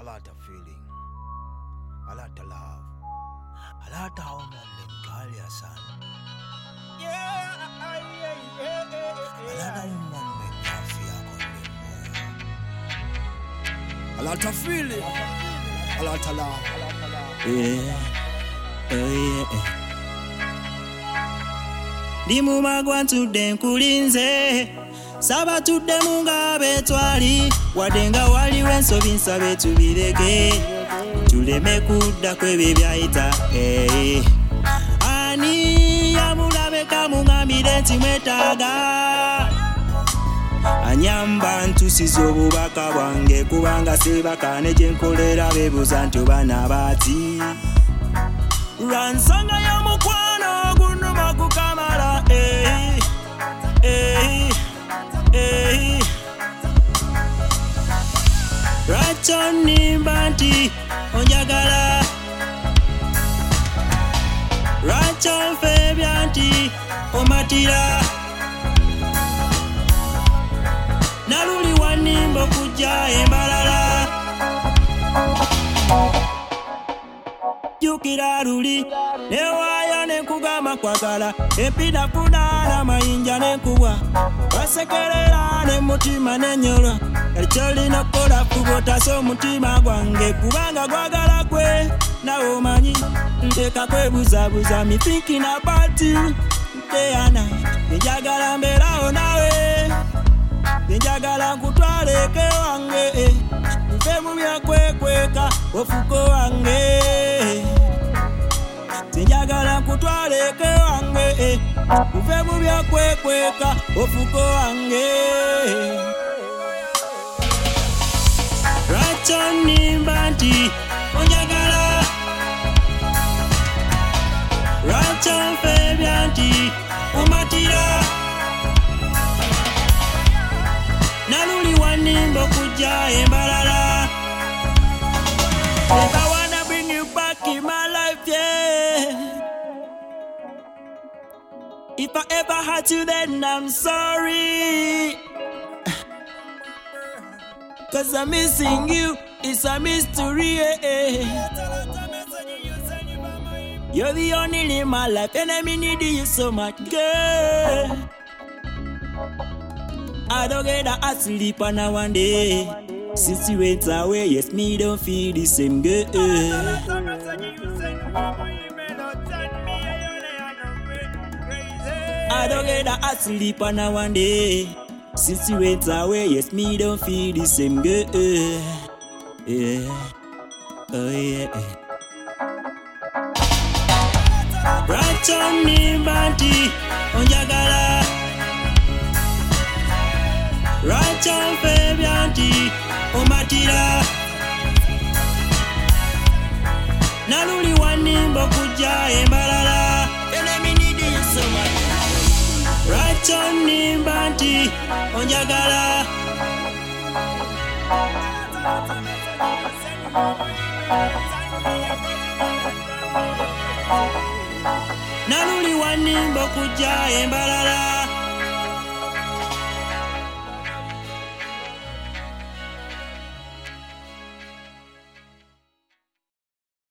a lot of feeling, a lot of love, a lot of woman them call your son. Yeah, yeah, yeah, yeah, yeah. A lot of woman them call for your condemn A lot of feeling, a lot of love. Yeah, oh yeah, yeah. Ndimu magwantu denkulinze saabatudde mu nga betwali wadde nga waliwo ensobi nsabe tubireke tuleme kuddako ebyo byayita ee ani yamulabeka muŋambire nti mwetaaga anyamba ntusiza obubaka bwange kubanga sebakane gyenkolera bebuuza nti obanabaati lwa nsonga y'omukwano ogu lwakyo nnimba nti onjagala lwakyo nfeebya nti omatira naluli wannimba okujja embalala jukira luli newaayo nenkugamba kwagala empinafunaala mayinja nenkubwa basekerera nemutima nenyolwa ekyolina kukola kubotasa omutima gwange kubanga gwagala gwe nawe omanyi nteka kwebuzabuza mithinkina bati teyana enjagala mbeerawo nawe enjagala nkutwaleeke wange nve mu byakwekweka ofuko wange tinjagala nkutwaleeke wange nve mu byakwekweka ofuko wange eh. tonimba nti onjagala lwakyonfeebya nti omatira naluli wanimba okujja embalala If I ever had you then I'm sorry Cause I'm missing you, it's a mystery. Eh, eh. You're the only in my life, and I in need you so much, girl. I don't get a sleep on a one day. Since you went away, yes, me don't feel the same, girl. I don't get a sleep on a one day. Since you went away, yes, me don't feel the same good. Yeah, oh yeah. Eh. Right on me, Mandy, on Yagala. Right on Fabianti, on Matila. Naluri one name, Bokuja, Embala. kyonimba nti onjagala naluli wanimba okujja embalala